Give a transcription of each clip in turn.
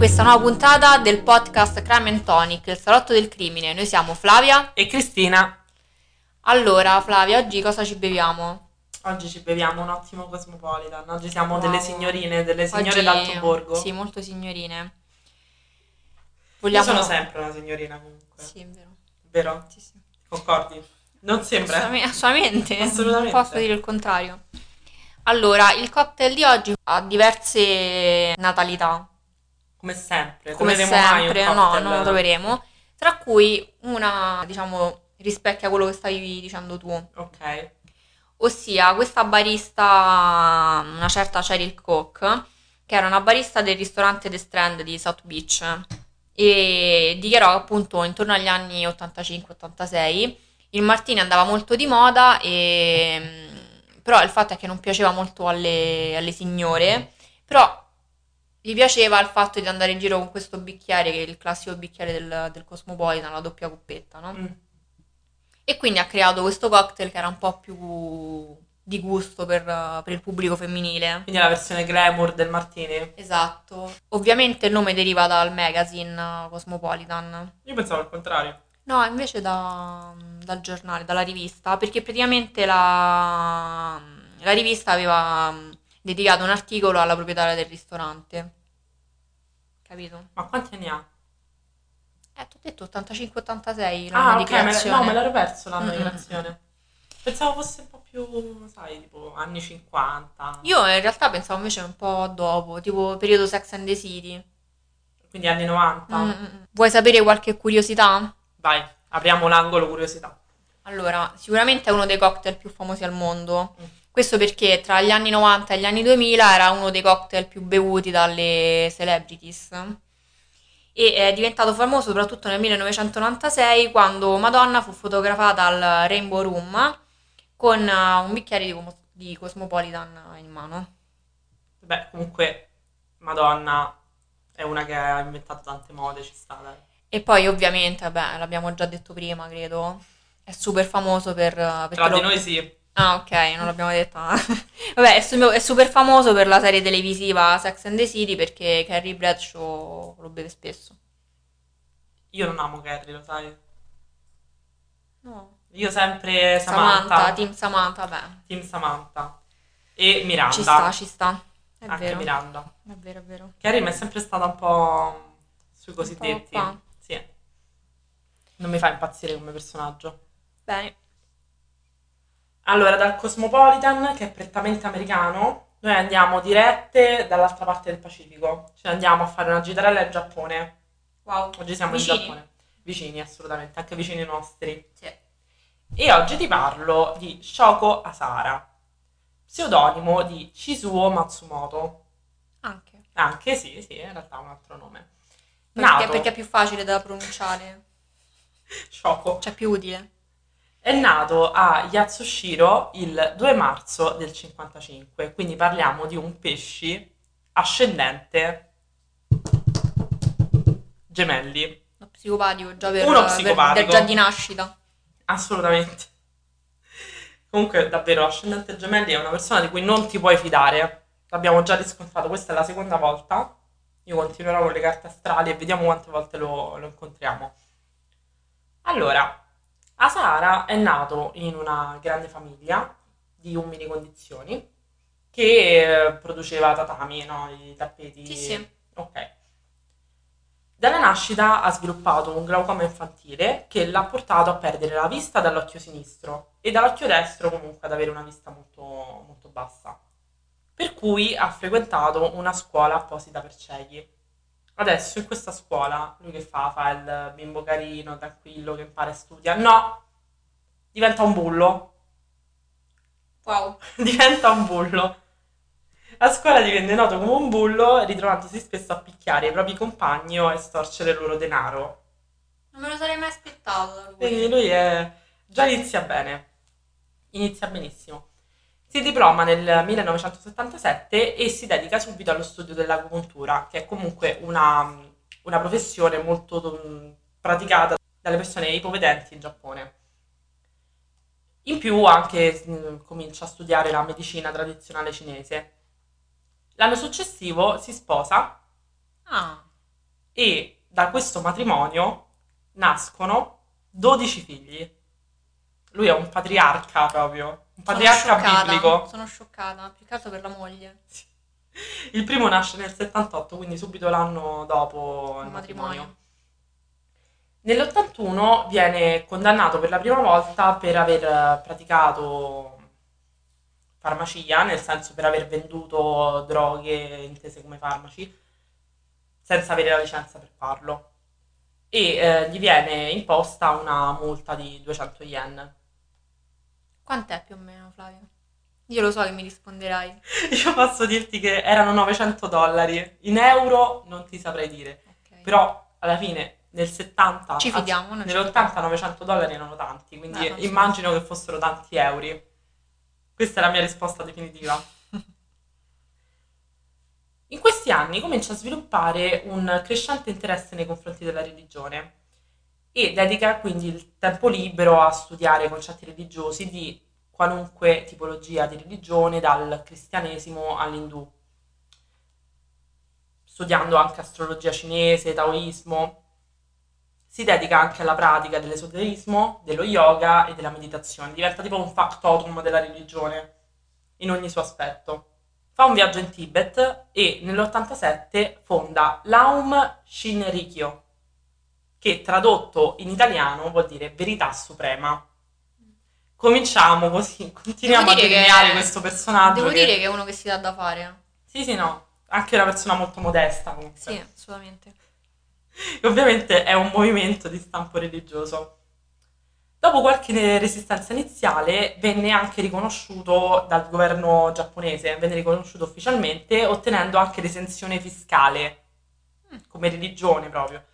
Questa nuova puntata del podcast Crime and Tonic, il salotto del crimine. Noi siamo Flavia e Cristina. Allora, Flavia, oggi cosa ci beviamo? Oggi ci beviamo un ottimo Cosmopolitan. Oggi siamo wow. delle signorine, delle signore oggi, d'Alto Borgo. Sì, molto signorine. Vogliamo... Io sono sempre una signorina comunque. Sì, è vero. Vero? Sì, sì. Concordi? Non sembra? Assolutamente. Assolutamente. Non posso dire il contrario. Allora, il cocktail di oggi ha diverse natalità. Come sempre. Come sempre, no, non lo troveremo. Tra cui una, diciamo, rispecchia quello che stavi dicendo tu. Ok. Ossia, questa barista, una certa Cheryl Cook, che era una barista del ristorante The Strand di South Beach e dichiarò appunto intorno agli anni 85-86 il martini andava molto di moda e però il fatto è che non piaceva molto alle, alle signore però gli piaceva il fatto di andare in giro con questo bicchiere, che è il classico bicchiere del, del Cosmopolitan, la doppia coppetta, no? Mm. E quindi ha creato questo cocktail che era un po' più di gusto per, per, il pubblico femminile. Quindi è la versione glamour del martini? Esatto. Ovviamente il nome deriva dal magazine Cosmopolitan. Io pensavo al contrario. No, invece da, dal giornale, dalla rivista, perché praticamente la, la rivista aveva dedicato un articolo alla proprietaria del ristorante. Capito? Ma quanti anni ha? Eh, ti ho detto 85-86 l'anno ah, di okay, creazione. Me, no, me l'ero perso l'anno mm-hmm. di creazione. Pensavo fosse un po' più, sai, tipo anni 50. Io in realtà pensavo invece un po' dopo, tipo periodo Sex and the City. Quindi anni 90. Mm-hmm. Vuoi sapere qualche curiosità? Vai, apriamo l'angolo curiosità. Allora, sicuramente è uno dei cocktail più famosi al mondo. Mm questo perché tra gli anni 90 e gli anni 2000 era uno dei cocktail più bevuti dalle celebrities e è diventato famoso soprattutto nel 1996 quando Madonna fu fotografata al Rainbow Room con uh, un bicchiere di, di Cosmopolitan in mano. Beh, comunque Madonna è una che ha inventato tante mode, ci sta. Dai. E poi ovviamente, vabbè, l'abbiamo già detto prima, credo, è super famoso per... Tra di lo... noi sì. Ah, ok, non l'abbiamo detto. Vabbè, è, su- è, super famoso per la serie televisiva Sex and the City perché Carrie Bradshaw lo beve spesso. Io non amo Carrie, lo sai? No. Io sempre Samantha. Samantha, Team Samantha, beh. Team Samantha. E Miranda. Ci sta, ci sta. È Anche vero. Miranda. È vero, è vero. Carrie mi è sempre stata un po' sui cosiddetti. Sì. Non mi fa impazzire come personaggio. Bene. Allora, dal Cosmopolitan, che è prettamente americano, noi andiamo dirette dall'altra parte del Pacifico. Cioè andiamo a fare una gitarella in Giappone. Wow. Oggi siamo vicini. in Giappone. Vicini, assolutamente, anche vicini nostri. Sì. E oggi ti parlo di Shoko Asara, pseudonimo di Chizuo Matsumoto. Anche. Anche, sì, sì, in realtà è un altro nome. Perché, Nato... perché è più facile da pronunciare. Shoko. Cioè più utile. È nato a Yatsushiro il 2 marzo del 55, quindi parliamo di un pesci ascendente gemelli. Uno psicopatico già per, Uno psicopatico. Per, già di nascita. Assolutamente. Comunque, davvero, ascendente gemelli è una persona di cui non ti puoi fidare. L'abbiamo già riscontrato, questa è la seconda volta. Io continuerò con le carte astrali e vediamo quante volte lo, lo incontriamo. Allora, Asara è nato in una grande famiglia di umili condizioni che eh, produceva tatami, no? I tappeti. Sì, sì. Ok. Dalla nascita ha sviluppato un glaucoma infantile che l'ha portato a perdere la vista dall'occhio sinistro e dall'occhio destro comunque ad avere una vista molto, molto bassa. Per cui ha frequentato una scuola apposita per ciechi. Adesso in questa scuola lui che fa? Fa il bimbo carino, tranquillo, che impara e studia. No! Diventa un bullo. Wow. Diventa un bullo. A scuola divenne noto come un bullo, ritrovandosi spesso a picchiare i propri compagni o a estorcere il loro denaro. Non me lo sarei mai aspettato lui. Quindi lui è... già inizia bene. Inizia benissimo. Si diploma nel 1977 e si dedica subito allo studio dell'agopuntura, che è comunque una, una professione molto um, praticata dalle persone ipovedenti in Giappone. In più anche mh, mm, comincia a studiare la medicina tradizionale cinese. L'anno successivo si sposa Ah, e da questo matrimonio nascono 12 figli. Lui è un patriarca proprio, patriarca scioccata, biblico. Sono scioccata, più che altro per la moglie. Sì. Il primo nasce nel 78, quindi subito l'anno dopo il Il matrimonio. matrimonio. Nell'81 viene condannato per la prima volta per aver eh, praticato farmacia, nel senso per aver venduto droghe intese come farmaci, senza avere la licenza per farlo. E eh, gli viene imposta una multa di 200 yen. Quant'è più o meno, Flavio? Io lo so che mi risponderai. Io posso dirti che erano 900 dollari. In euro non ti saprei dire. Ok. Però alla fine nel 70, Ci fidiamo, non ci nell'80 900 dollari erano tanti, quindi non so. immagino che fossero tanti euro. Questa è la mia risposta definitiva. In questi anni comincia a sviluppare un crescente interesse nei confronti della religione e dedica quindi il tempo libero a studiare concetti religiosi di qualunque tipologia di religione, dal cristianesimo all'indù, studiando anche astrologia cinese, taoismo. Si dedica anche alla pratica dell'esoterismo, dello yoga e della meditazione, diventa tipo un factotum della religione in ogni suo aspetto. Fa un viaggio in Tibet e nell'87 fonda l'Aum Shinrikyo, che tradotto in italiano vuol dire verità suprema. Cominciamo così, continuiamo a delineare che- questo personaggio. Devo che- dire che è uno che si dà da fare. Sì, sì, no, anche una persona molto modesta comunque. Sì, assolutamente. E ovviamente è un movimento di stampo religioso. Dopo qualche resistenza iniziale venne anche riconosciuto dal governo giapponese, venne riconosciuto ufficialmente ottenendo anche l'esenzione fiscale Mm. come religione proprio.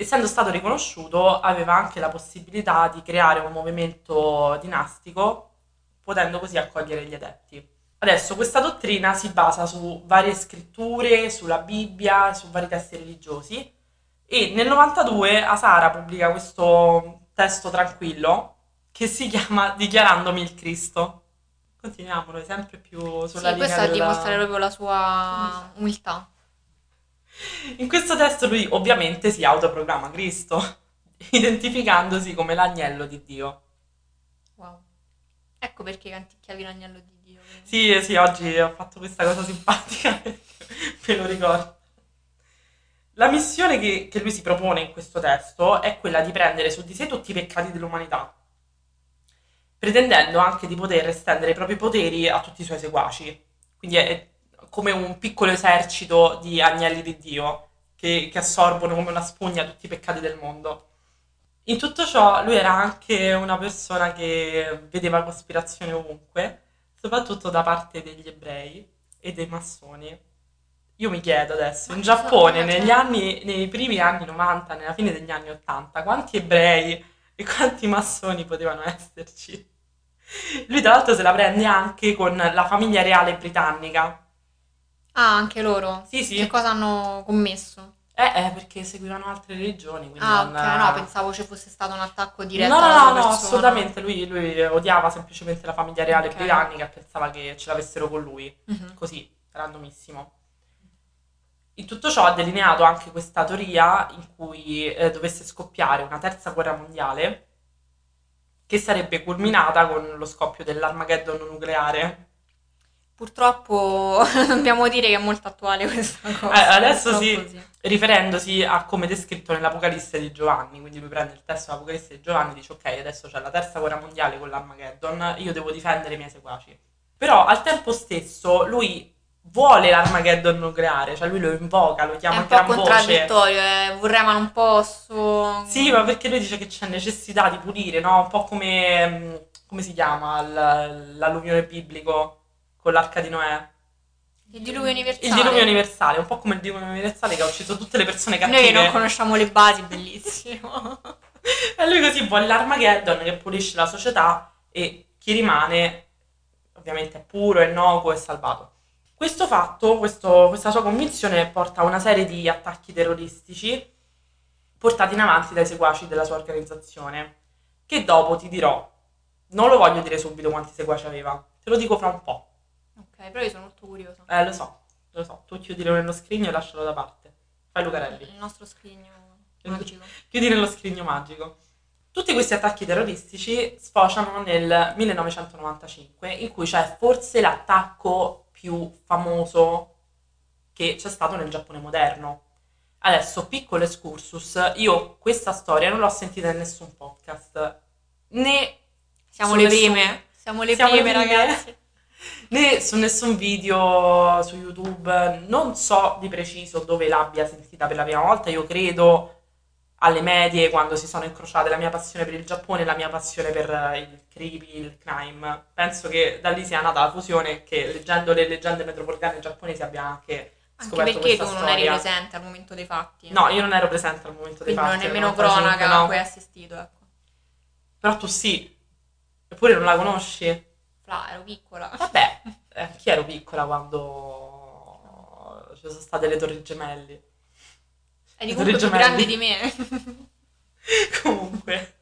Essendo stato riconosciuto aveva anche la possibilità di creare un movimento dinastico, potendo così accogliere gli adepti. Adesso questa dottrina si basa su varie scritture, sulla Bibbia, su vari testi religiosi e nel 92 Asara pubblica questo testo tranquillo che si chiama Dichiarandomi il Cristo. Continuiamo noi sempre più sulla Sì, linea questo a della- dimostrare proprio la sua umiltà. In questo testo lui ovviamente si autoproclama Cristo, identificandosi come l'agnello di Dio. Wow. Ecco perché canticchiavi l'agnello di Dio. quindi. Sì, sì, oggi ho fatto questa cosa simpatica, me lo ricordo. La missione che, che lui si propone in questo testo è quella di prendere su di sé tutti i peccati dell'umanità, pretendendo anche di poter estendere i propri poteri a tutti i suoi seguaci. Quindi è come un piccolo esercito di agnelli di Dio che, che assorbono come una spugna tutti i peccati del mondo. In tutto ciò lui era anche una persona che vedeva cospirazioni ovunque, soprattutto da parte degli ebrei e dei massoni. Io mi chiedo adesso, in Giappone, negli anni, nei primi anni 90, nella fine degli anni 80, quanti ebrei e quanti massoni potevano esserci? Lui tra l'altro se la prende anche con la famiglia reale britannica. Ah, anche loro? Sì, sì. Che cosa hanno commesso? Eh, eh, perché seguivano altre religioni, quindi Ah, non- ok, no, pensavo ci fosse stato un attacco diretto No, no, no, persona. assolutamente. Lui, lui odiava semplicemente la famiglia reale Ok. britannica e pensava che ce l'avessero con lui. Mhm. Così, randomissimo. In tutto ciò ha delineato anche questa teoria in cui eh, dovesse scoppiare una terza guerra mondiale che sarebbe culminata con lo scoppio dell'Armageddon nucleare. Purtroppo dobbiamo dire che è molto attuale questa cosa. Eh, adesso Purtroppo sì. riferendosi a come descritto nell'Apocalisse di Giovanni. Quindi lui prende il testo dell'Apocalisse di Giovanni e dice: Ok, adesso c'è la terza guerra mondiale con l'Armageddon, io devo difendere i miei seguaci. Però al tempo stesso lui vuole l'Armageddon nucleare, cioè lui lo invoca, lo È chiama un a po' gran voce. contraddittorio, eh. vorrei ma non posso. Sì, ma perché lui dice che c'è necessità di pulire, no? Un po' come. mm, come si chiama l'alluvione biblico con l'arca di Noè? Il diluvio universale. Il diluvio universale, un po' come il diluvio universale che ha ucciso tutte le persone cattive. Noi non conosciamo le basi, bellissimo. E lui così vuole l'Armageddon che pulisce la società e chi rimane ovviamente è puro, innocuo e salvato. Questo fatto, questo- questa sua convinzione porta a una serie di attacchi terroristici portati in avanti dai seguaci della sua organizzazione, che dopo ti dirò, non lo voglio dire subito quanti seguaci aveva, te lo dico fra un po'. Ok, però io sono molto curiosa. Eh, lo so, lo so, tu chiudilo nello scrigno e lascialo da parte. Fai Lucarelli. Il nostro scrigno magico. Chiudi nello scrigno magico. Tutti questi attacchi terroristici sfociano nel 1995, in cui c'è forse l'attacco più famoso che c'è stato nel Giappone moderno. Adesso, piccolo excursus, io questa storia non l'ho sentita in nessun podcast, né Siamo le nessun- prime. Siamo le Siamo prime, prime. ragazzi. Né su nessun video su YouTube, non so di preciso dove l'abbia sentita per la prima volta, io credo alle medie quando si sono incrociate la mia passione per il Giappone e la mia passione per eh, il creepy, il crime. Penso che da lì sia nata la fusione che leggendo le leggende metropolitane giapponesi abbia anche Anche perché tu non eri storia. presente al momento dei fatti. No, io non ero presente al momento dei Quindi non fatti. nemmeno del 95, cronaca no. a cui hai assistito, ecco. Però tu sì, eppure non la conosci. Fra, ero piccola. Vabbè, eh, chi ero piccola quando ci sono state le torri gemelli. Eri comunque più grande di me. Comunque.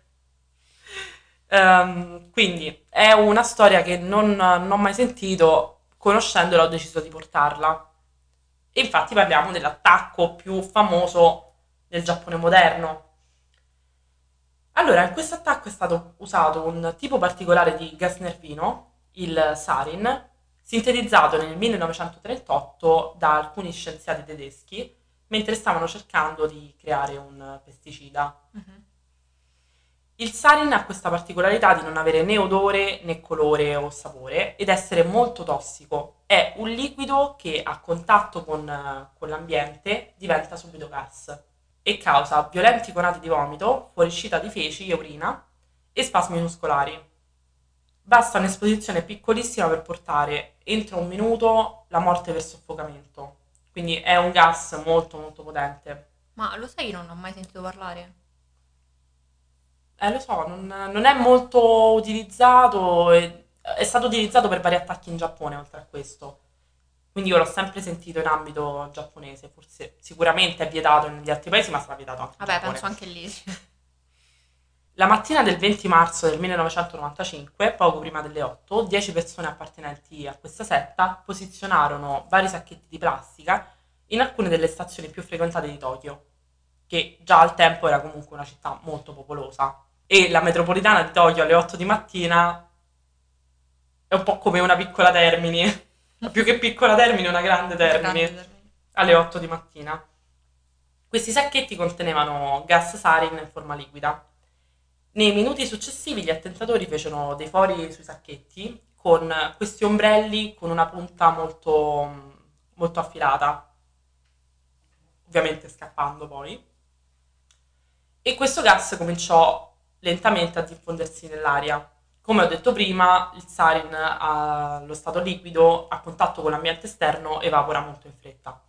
Ehm, quindi è una storia che non, non ho mai sentito, conoscendola ho deciso di portarla. E infatti parliamo dell'attacco più famoso del Giappone moderno. Allora, in questo attacco è stato usato un tipo particolare di gas nervino, il sarin, sintetizzato nel 1938 da alcuni scienziati tedeschi mentre stavano cercando di creare un pesticida. Mhm. Il sarin ha questa particolarità di non avere né odore né colore o sapore ed essere molto tossico. È un liquido che a contatto con, con l'ambiente diventa subito gas e causa violenti conati di vomito, fuoriuscita di feci e urina e spasmi muscolari. Basta un'esposizione piccolissima per portare entro un minuto la morte per soffocamento. Quindi è un gas molto molto potente. Ma lo sai che non ho mai sentito parlare? Eh, lo so, non, non è molto utilizzato, e- è stato utilizzato per vari attacchi in Giappone oltre a questo. Quindi io l'ho sempre sentito in ambito giapponese, forse sicuramente è vietato negli altri paesi, ma sarà vietato anche in Vabbè, Giappone. penso anche lì. La mattina del 20 marzo del 1995, poco prima delle 8, 10 persone appartenenti a questa setta posizionarono vari sacchetti di plastica in alcune delle stazioni più frequentate di Tokyo, che già al tempo era comunque una città molto popolosa. E la metropolitana di Tokyo alle 8 di mattina è un po' come una piccola Termini, più che piccola Termini, una grande Termini alle 8 di mattina. Questi sacchetti contenevano gas sarin in forma liquida. Nei minuti successivi gli attentatori fecero dei fori sui sacchetti con questi ombrelli con una punta molto, molto affilata, ovviamente scappando poi. E questo gas cominciò lentamente a diffondersi nell'aria. Come ho detto prima, il sarin allo stato liquido a contatto con l'ambiente esterno evapora molto in fretta.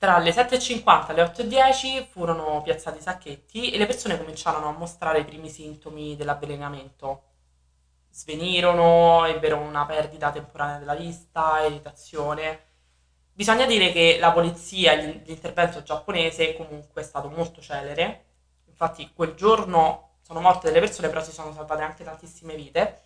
Tra le 7.50 e le 8.10 furono piazzati i sacchetti e le persone cominciarono a mostrare i primi sintomi dell'avvelenamento. Svenirono, ebbero una perdita temporanea della vista, irritazione. Bisogna dire che la polizia e l'intervento giapponese comunque è stato molto celere. Infatti quel giorno sono morte delle persone, però si sono salvate anche tantissime vite.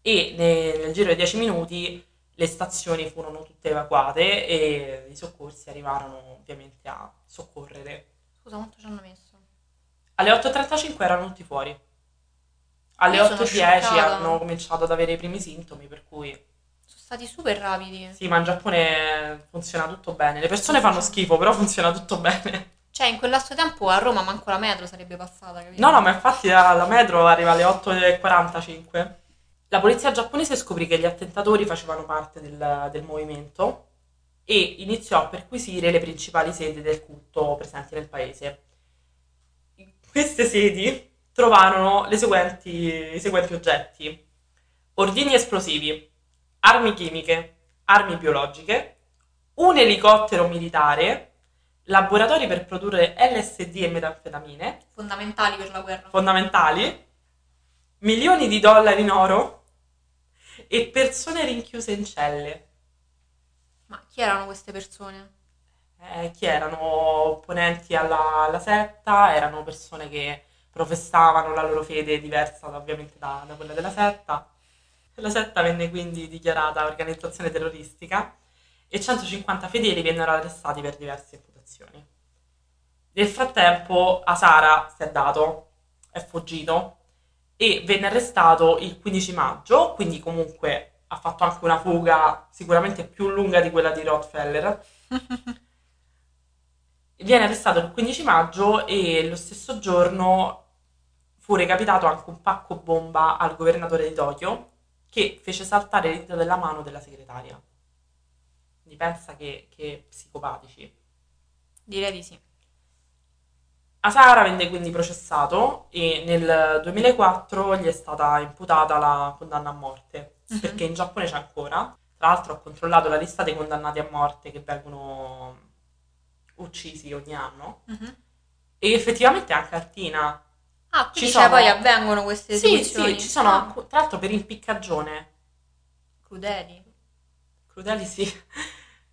E ne- nel giro di 10 minuti le stazioni furono tutte evacuate e i soccorsi arrivarono ovviamente a soccorrere. Scusa, quanto ci hanno messo? Alle 8.35 erano tutti fuori. Alle Io sono 8.10 scioccata. hanno cominciato ad avere i primi sintomi, per cui Sono stati super rapidi. sì, ma in Giappone funziona tutto bene. Le persone fanno schifo, però funziona tutto bene. Cioè, in quel lasso di tempo a Roma manco la metro sarebbe passata, capito? No, no, ma infatti la, la metro arriva alle 8.45. La polizia giapponese scoprì che gli attentatori facevano parte del, del movimento e iniziò a perquisire le principali sedi del culto presenti nel paese. In queste sedi trovarono le seguenti- i seguenti oggetti: ordini esplosivi, armi chimiche, armi biologiche, un elicottero militare, laboratori per produrre LSD e metanfetamine Fondamentali per la guerra. fondamentali, milioni di dollari in oro e persone rinchiuse in celle. Ma chi erano queste persone? Eh, chi erano opponenti alla, alla setta, erano persone che professavano la loro fede diversa ovviamente da, da quella della setta. La setta venne quindi dichiarata organizzazione terroristica e 150 fedeli vennero arrestati per diverse imputazioni. Nel frattempo Asara si è dato, è fuggito e venne arrestato il 15 maggio, quindi comunque ha fatto anche una fuga sicuramente più lunga di quella di Rockefeller. Viene arrestato il 15 maggio e lo stesso giorno fu recapitato anche un pacco bomba al governatore di Tokyo che fece saltare il dito della mano della segretaria. Quindi pensa che, che psicopatici. Direi di sì. Asahara venne quindi processato e nel 2004 gli è stata imputata la condanna a morte, Mhm. perché in Giappone c'è ancora. Tra l'altro ho controllato la lista dei condannati a morte che vengono uccisi ogni anno e effettivamente anche altina. Ah, quindi Ci cioè, sono- poi avvengono queste Sì, esecuzioni? sì, ci sono, Ah, tra l'altro per impiccagione. crudeli. Crudeli sì.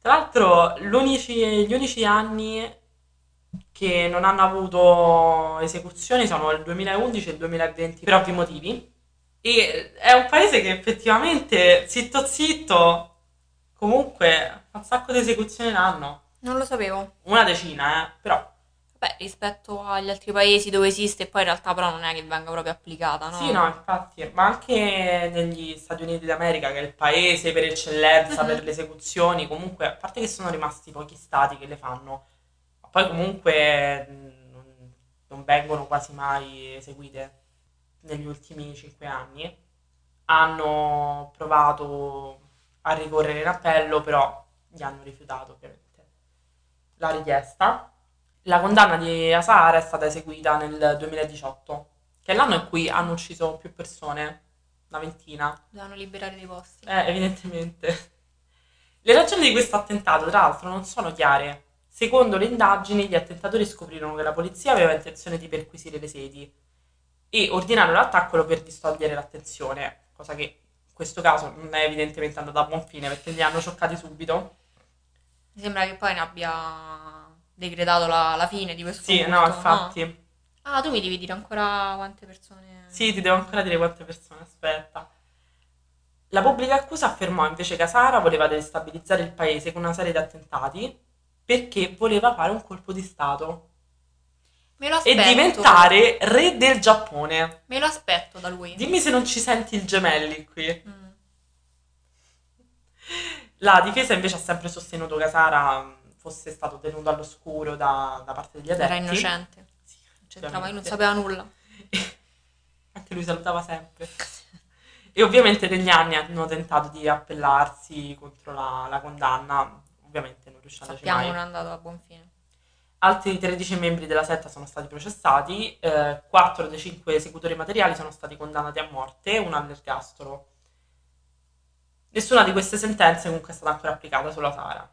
Tra l'altro gli unici anni che non hanno avuto esecuzioni sono il 2011 e il 2020 per ovvi motivi. E è un paese che effettivamente, zitto zitto, comunque fa un sacco di esecuzioni l'anno. Non lo sapevo. Una decina, eh, però. Beh, rispetto agli altri paesi dove esiste, poi in realtà però non è che venga proprio applicata, no? Sì, no, infatti, ma anche negli Stati Uniti d'America, che è il paese per eccellenza Mhm. per le esecuzioni, comunque, a parte che sono rimasti pochi stati che le fanno, poi comunque non, non vengono quasi mai eseguite negli ultimi cinque anni. Hanno provato a ricorrere in appello, però gli hanno rifiutato ovviamente la richiesta. La condanna di Asahara è stata eseguita nel 2018, che è l'anno in cui hanno ucciso più persone, una ventina. Dovevano liberare dei posti. Eh, evidentemente. Le ragioni di questo attentato, tra l'altro, non sono chiare. Secondo le indagini, gli attentatori scoprirono che la polizia aveva intenzione di perquisire le sedi e ordinarono l'attacco per distogliere l'attenzione, cosa che in questo caso non è evidentemente andata a buon fine perché li hanno scioccati subito. Mi sembra che poi ne abbia decretato la, la fine di questo Sì, culto, no, infatti. Ah, tu mi devi dire ancora quante persone... Sì, ti devo ancora dire quante persone, aspetta. La pubblica accusa affermò invece che Sara voleva destabilizzare il paese con una serie di attentati perché voleva fare un colpo di Stato Me lo e aspetto. diventare re del Giappone. Me lo aspetto da lui. Dimmi se non ci senti il gemelli qui. Mm. La difesa invece ha sempre sostenuto che Sara mh, fosse stato tenuto all'oscuro da, da parte degli adepti. Era innocente. Sì, Non c'entrava, sapeva nulla. Anche lui salutava sempre. E ovviamente negli anni hanno tentato di appellarsi contro la, la condanna, ovviamente non riuscendoci Sappiamo mai. non è andato a buon fine. Altri 13 membri della setta sono stati processati, eh, 4 dei 5 esecutori materiali sono stati condannati a morte, uno all'ergastolo. Nessuna di queste sentenze comunque è stata ancora applicata sulla Sara.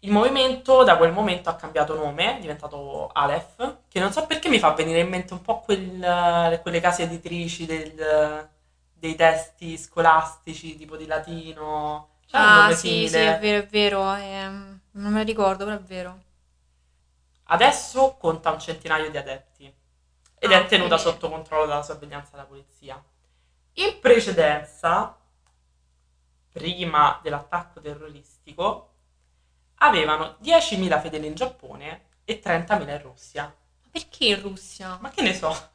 Il movimento da quel momento ha cambiato nome, è diventato Aleph, che non so perché mi fa venire in mente un po' quel- quelle case editrici del- dei testi scolastici, tipo di latino. Ah, sì, sì, è vero, è vero. ehm, non me lo ricordo, però è vero. Adesso conta un centinaio di adepti ed Ah, è tenuta quindi- sotto controllo dalla sorveglianza della polizia. In precedenza, prima dell'attacco terroristico, avevano 10.000 fedeli in Giappone e 30.000 in Russia. Ma perché in Russia? Ma che ne so?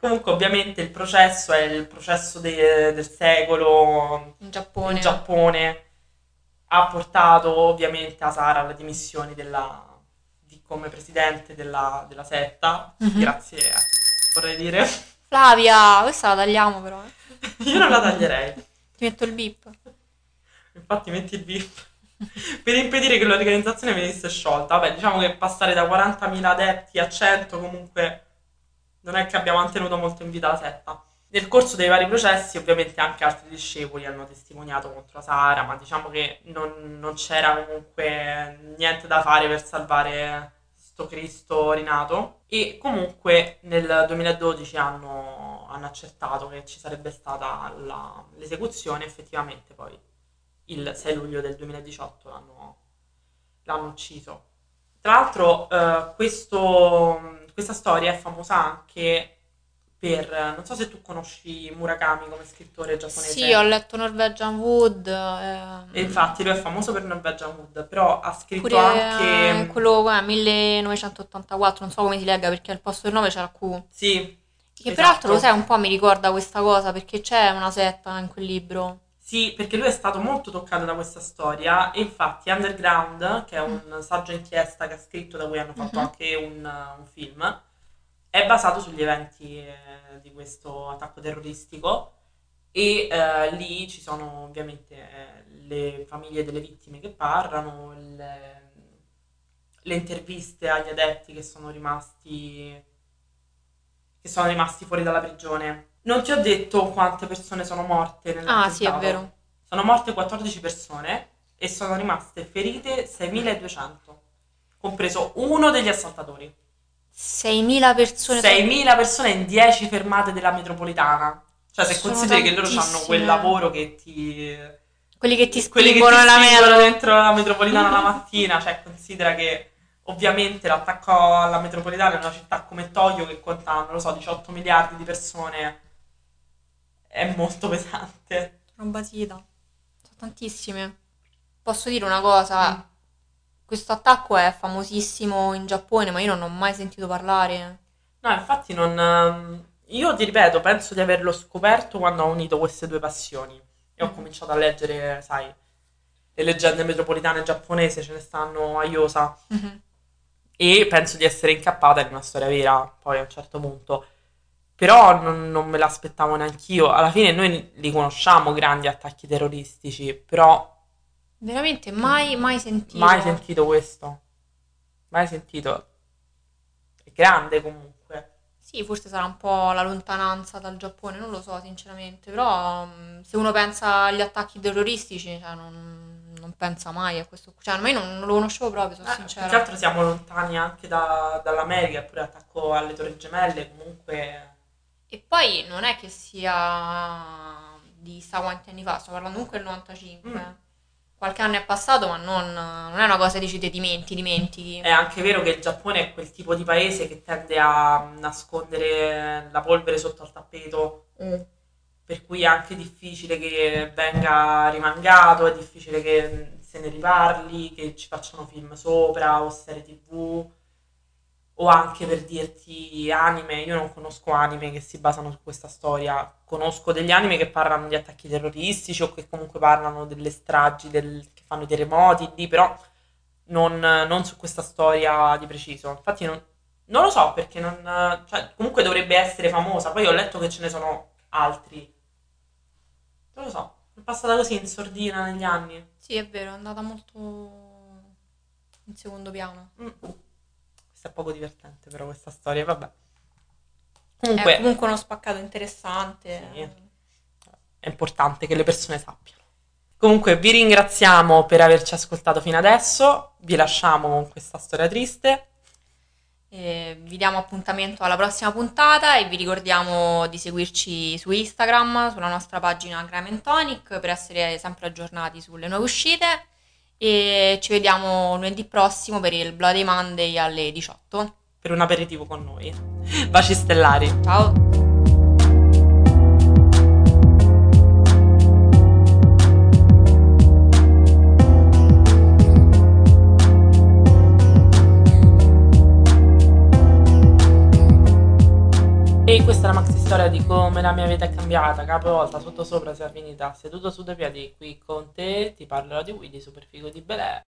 Comunque, ovviamente, il processo è il processo de- del secolo In Giappone? in Giappone. Ha portato ovviamente a Sara alle dimissioni della- di- come presidente della, della setta. Mhm. Grazie, a- vorrei dire. Flavia, questa la tagliamo però. eh. Io non la taglierei. Ti metto il bip. Infatti, metti il bip per impedire che l'organizzazione venisse sciolta. Vabbè, diciamo che passare da 40.000 adepti a 100 comunque non è che abbia mantenuto molto in vita la setta. Nel corso dei vari processi, ovviamente, anche altri discepoli hanno testimoniato contro Sara, ma diciamo che non, non c'era comunque niente da fare per salvare sto Cristo rinato. E comunque nel 2012 hanno, hanno accertato che ci sarebbe stata la- l'esecuzione, effettivamente poi il 6 luglio del 2018 l'hanno, l'hanno ucciso. Tra l'altro, eh, questo- questa storia è famosa anche per... Non so se tu conosci Murakami come scrittore giapponese. Sì, ho letto Norwegian Wood. ehm, E infatti lui è famoso per Norwegian Wood, però ha scritto Pure eh, anche... quello eh, 1984, non so come si legga perché al posto del 9 c'è la Q. Sì, Che esatto. peraltro lo sai, un po' mi ricorda questa cosa perché c'è una setta in quel libro. Sì, perché lui è stato molto toccato da questa storia e infatti Underground, che è un saggio inchiesta che ha scritto da cui hanno fatto Mhm. anche un, un film, è basato sugli eventi eh, di questo attacco terroristico e eh, lì ci sono ovviamente eh, le famiglie delle vittime che parlano, le, le interviste agli adepti che sono rimasti che sono rimasti fuori dalla prigione. Non ti ho detto quante persone sono morte Ah, sì, è nell'attentato. vero. Sono morte 14 persone e sono rimaste ferite 6200, compreso uno degli assaltatori. 6.000 persone. 6.000 persone in 10 fermate della metropolitana. Cioè, se Sono consideri che loro hanno tantissime. quel lavoro che ti. Quelli che ti quelli che ti spingono spingono metro. dentro la metropolitana la mattina, cioè considera che ovviamente l'attacco alla metropolitana in una città come Tokyo che conta, non lo so, 18 miliardi di persone è molto pesante. Roba sida. Sono tantissime. Posso dire una cosa? Mm. Questo attacco è famosissimo in Giappone, ma io non ho mai sentito parlare. No, infatti non... ehm, Io ti ripeto, penso di averlo scoperto quando ho unito queste due passioni e ho Mhm. cominciato a leggere, sai, le leggende metropolitane giapponesi, ce ne stanno a Iosa. Mhm. e penso di essere incappata in una storia vera poi a un certo punto. Però non, non me l'aspettavo neanch'io. Alla fine noi li conosciamo grandi attacchi terroristici, però Veramente mai, mai sentito. mai sentito questo. Mai sentito. È grande comunque. Sì, forse sarà un po' la lontananza dal Giappone, non lo so sinceramente, però mm, se uno pensa agli attacchi terroristici, cioè, non, non pensa mai a questo. Cioè, ma io non, non lo conoscevo proprio, sono Eh, più sincera. che altro siamo lontani anche da- dall'America, eppure attacco alle Torri Gemelle, comunque... E poi non è che sia di sta quanti anni fa, sto parlando comunque del 95. Mm. Qualche anno è passato, ma non, non è una cosa che dici te dimentichi, dimentichi. È anche vero che il Giappone è quel tipo di paese che tende a nascondere la polvere sotto al tappeto Mm. per cui è anche difficile che venga rimangato, è difficile che se ne riparli, che ci facciano film sopra o serie tv o anche per dirti anime, io non conosco anime che si basano su questa storia, conosco degli anime che parlano di attacchi terroristici o che comunque parlano delle stragi, del- che fanno i terremoti lì, però non, non su questa storia di preciso. Infatti non, non lo so perché non, cioè, comunque dovrebbe essere famosa, poi ho letto che ce ne sono altri. Non lo so, è passata così in sordina negli anni. Sì, è vero, è andata molto in secondo piano. Mm. Questa è poco divertente però questa storia, vabbè. È Comunque comunque uno spaccato interessante. Sì. è importante che le persone sappiano. Comunque vi ringraziamo per averci ascoltato fino adesso, vi lasciamo con questa storia triste. E vi diamo appuntamento alla prossima puntata e vi ricordiamo di seguirci su Instagram, sulla nostra pagina and Tonic per essere sempre aggiornati sulle nuove uscite e ci vediamo lunedì prossimo per il Bloody Monday alle 18. per un aperitivo con noi. Baci stellari. Ciao! E questa è la maxi storia di come la mia vita è cambiata, capovolta, sotto sopra sia finita, seduto su due piedi qui con te, ti parlerò di Willy, super figo di Belè.